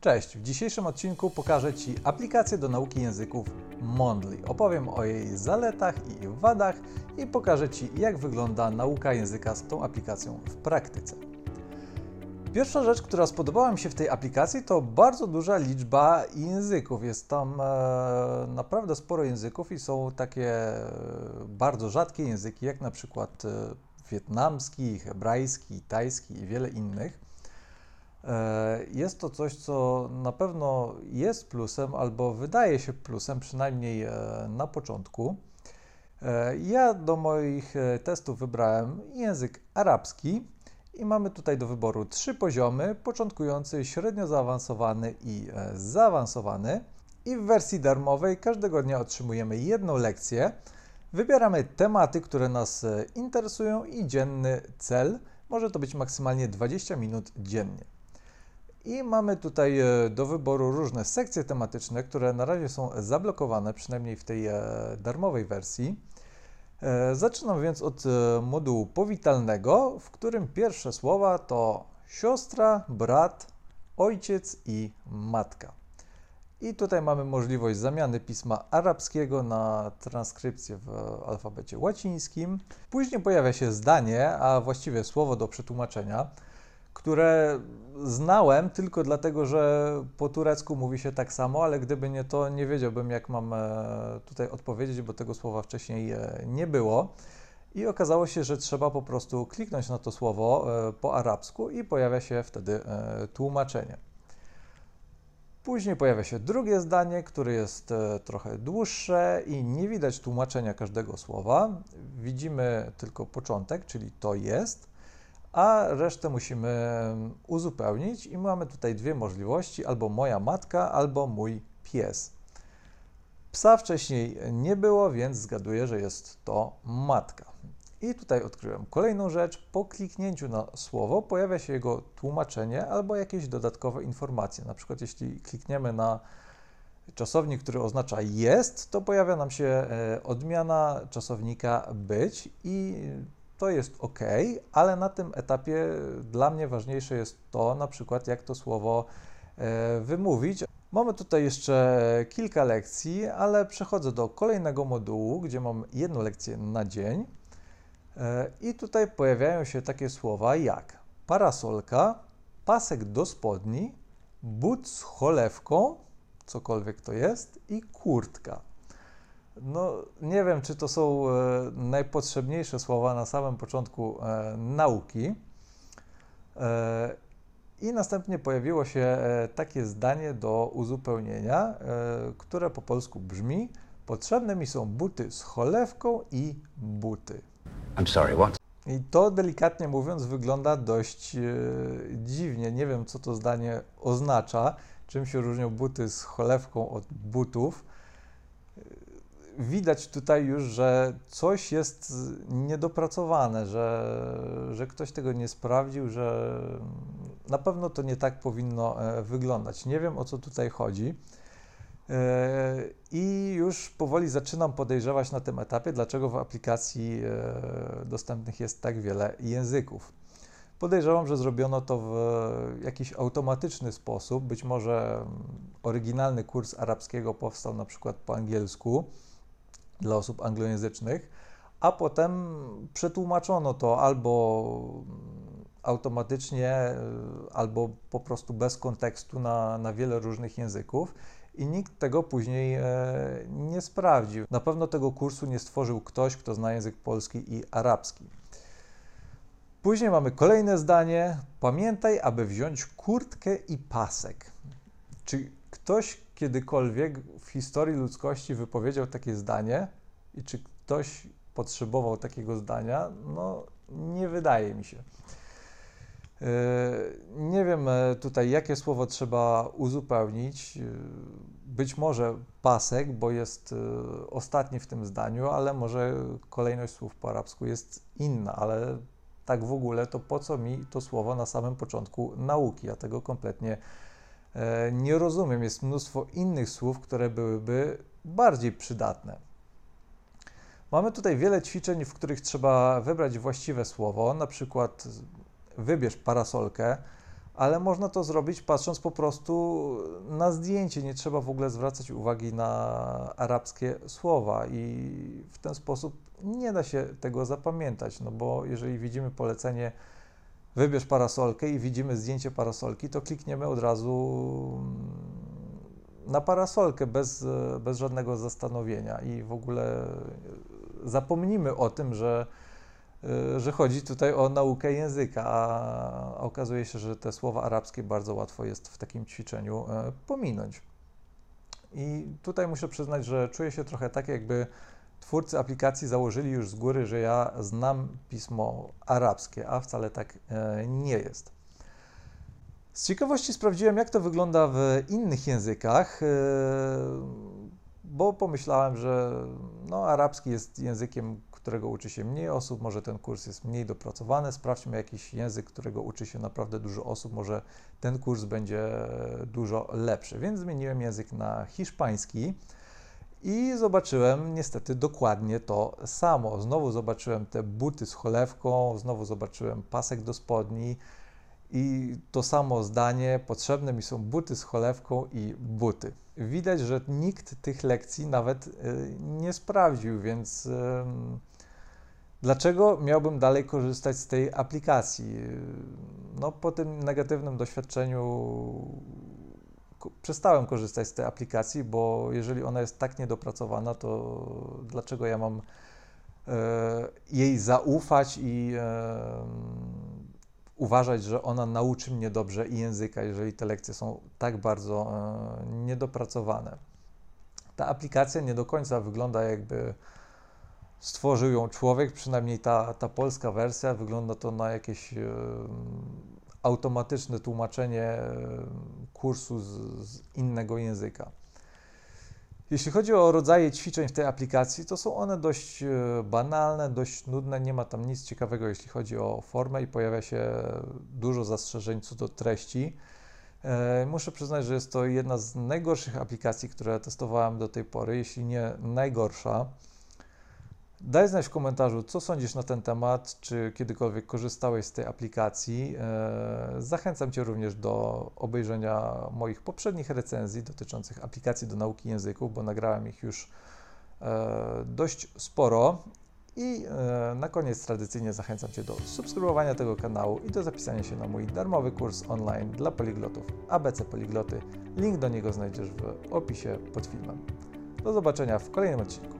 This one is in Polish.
Cześć, w dzisiejszym odcinku pokażę Ci aplikację do nauki języków Mondly. Opowiem o jej zaletach i wadach i pokażę Ci, jak wygląda nauka języka z tą aplikacją w praktyce. Pierwsza rzecz, która spodobała mi się w tej aplikacji, to bardzo duża liczba języków. Jest tam e, naprawdę sporo języków i są takie e, bardzo rzadkie języki, jak na przykład e, wietnamski, hebrajski, tajski i wiele innych. E, jest to coś, co na pewno jest plusem, albo wydaje się plusem, przynajmniej e, na początku. E, ja do moich testów wybrałem język arabski i mamy tutaj do wyboru trzy poziomy: początkujący, średnio zaawansowany i zaawansowany. I w wersji darmowej każdego dnia otrzymujemy jedną lekcję. Wybieramy tematy, które nas interesują i dzienny cel. Może to być maksymalnie 20 minut dziennie. I mamy tutaj e, do wyboru różne sekcje tematyczne, które na razie są zablokowane, przynajmniej w tej e, darmowej wersji. E, zaczynam więc od modułu powitalnego, w którym pierwsze słowa to siostra, brat, ojciec i matka. I tutaj mamy możliwość zamiany pisma arabskiego na transkrypcję w alfabecie łacińskim. Później pojawia się zdanie, a właściwie słowo do przetłumaczenia które znałem tylko dlatego, że po turecku mówi się tak samo, ale gdyby nie to, nie wiedziałbym, jak mam e, tutaj odpowiedzieć, bo tego słowa wcześniej e, nie było. I okazało się, że trzeba po prostu kliknąć na to słowo e, po arabsku i pojawia się wtedy tłumaczenie. Później pojawia się drugie zdanie, które jest trochę dłuższe i nie widać tłumaczenia każdego słowa. Widzimy tylko początek, czyli to jest a resztę musimy uzupełnić i mamy tutaj dwie możliwości, albo moja matka, albo mój pies. Psa wcześniej nie było, więc zgaduję, że jest to matka. I tutaj odkryłem kolejną rzecz. Po kliknięciu na słowo pojawia się jego tłumaczenie albo jakieś dodatkowe informacje. Na przykład jeśli klikniemy na czasownik, który oznacza jest, to pojawia nam się e, odmiana czasownika być i to jest ok, ale na tym etapie dla mnie ważniejsze jest to, na przykład, jak to słowo e, wymówić. Mamy tutaj jeszcze kilka lekcji, ale przechodzę do kolejnego modułu, gdzie mam jedną lekcję na dzień. E, I tutaj pojawiają się takie słowa jak parasolka, pasek do spodni, but z cholewką, cokolwiek to jest, i kurtka. No, nie wiem, czy to są e, najpotrzebniejsze słowa na samym początku e, nauki. E, I następnie pojawiło się takie zdanie do uzupełnienia, które po polsku brzmi: Potrzebne mi są buty z cholewką i buty. I'm sorry, what? I to delikatnie mówiąc wygląda dość dziwnie. Nie wiem, co to zdanie oznacza, czym się różnią buty z cholewką od butów widać tutaj już, że coś jest niedopracowane, że, że ktoś tego nie sprawdził, że na pewno to nie tak powinno e, wyglądać. Nie wiem o co tutaj chodzi. E, I już powoli zaczynam podejrzewać na tym etapie, dlaczego w aplikacji e, dostępnych jest tak wiele języków. Podejrzewam, że zrobiono to w jakiś automatyczny sposób. Być może oryginalny kurs arabskiego powstał na przykład po angielsku dla osób anglojęzycznych, a potem przetłumaczono to albo automatycznie, albo po prostu bez kontekstu na, na wiele różnych języków i nikt tego później e, nie sprawdził. Na pewno tego kursu nie stworzył ktoś, kto zna język polski i arabski. Później mamy kolejne zdanie. Pamiętaj, aby wziąć kurtkę i pasek. Czy ktoś kiedykolwiek w historii ludzkości wypowiedział takie zdanie i czy ktoś potrzebował takiego zdania? No, nie wydaje mi się. E, nie wiem e, tutaj, jakie słowo trzeba uzupełnić. E, być może pasek, bo jest ostatni w tym zdaniu, ale może kolejność słów po arabsku jest inna, ale tak w ogóle to po co mi to słowo na samym początku nauki? Ja tego kompletnie E, nie rozumiem. Jest mnóstwo innych słów, które byłyby bardziej przydatne. Mamy tutaj wiele ćwiczeń, w których trzeba wybrać właściwe słowo, na przykład wybierz parasolkę, ale można to zrobić patrząc po prostu na zdjęcie. Nie trzeba w ogóle zwracać uwagi na arabskie słowa i w ten sposób nie da się tego zapamiętać, no bo jeżeli widzimy polecenie wybierz parasolkę i widzimy zdjęcie parasolki, to klikniemy od razu na parasolkę bez, bez żadnego zastanowienia i w ogóle zapomnimy o tym, że, że chodzi tutaj o naukę języka, a okazuje się, że te słowa arabskie bardzo łatwo jest w takim ćwiczeniu e, pominąć. I tutaj muszę przyznać, że czuję się trochę tak, jakby twórcy aplikacji założyli już z góry, że ja znam pismo arabskie, a wcale tak e, nie jest. Z ciekawości sprawdziłem, jak to wygląda w innych językach, e, bo pomyślałem, że no, arabski jest językiem, którego uczy się mniej osób, może ten kurs jest mniej dopracowany. Sprawdźmy jakiś język, którego uczy się naprawdę dużo osób, może ten kurs będzie dużo lepszy. Więc zmieniłem język na hiszpański. I zobaczyłem niestety dokładnie to samo. Znowu zobaczyłem te buty z cholewką, znowu zobaczyłem pasek do spodni i to samo zdanie. Potrzebne mi są buty z cholewką i buty. Widać, że nikt tych lekcji nawet y, nie sprawdził, więc dlaczego miałbym dalej korzystać z tej aplikacji? No, po tym negatywnym doświadczeniu przestałem korzystać z tej aplikacji, bo jeżeli ona jest tak niedopracowana, to dlaczego ja mam e, jej zaufać i e, uważać, że ona nauczy mnie dobrze i języka, jeżeli te lekcje są tak bardzo e, niedopracowane. Ta aplikacja nie do końca wygląda jakby stworzył ją człowiek, przynajmniej ta, ta polska wersja, wygląda to na jakieś automatyczne tłumaczenie e, kursu z, z, innego języka. Jeśli chodzi o rodzaje ćwiczeń w tej aplikacji, to są one dość e, banalne, dość nudne, nie ma tam nic ciekawego, jeśli chodzi o formę i pojawia się dużo zastrzeżeń co do treści. E, muszę przyznać, że jest to jedna z najgorszych aplikacji, które testowałem do tej pory, jeśli nie najgorsza. Daj znać w komentarzu, co sądzisz na ten temat, czy kiedykolwiek korzystałeś z tej aplikacji. E, zachęcam Cię również do obejrzenia moich poprzednich recenzji dotyczących aplikacji do nauki języków, bo nagrałem ich już e, dość sporo. I e, na koniec tradycyjnie zachęcam Cię do subskrybowania tego kanału i do zapisania się na mój darmowy kurs online dla poliglotów ABC Poligloty. Link do niego znajdziesz w opisie pod filmem. Do zobaczenia w kolejnym odcinku.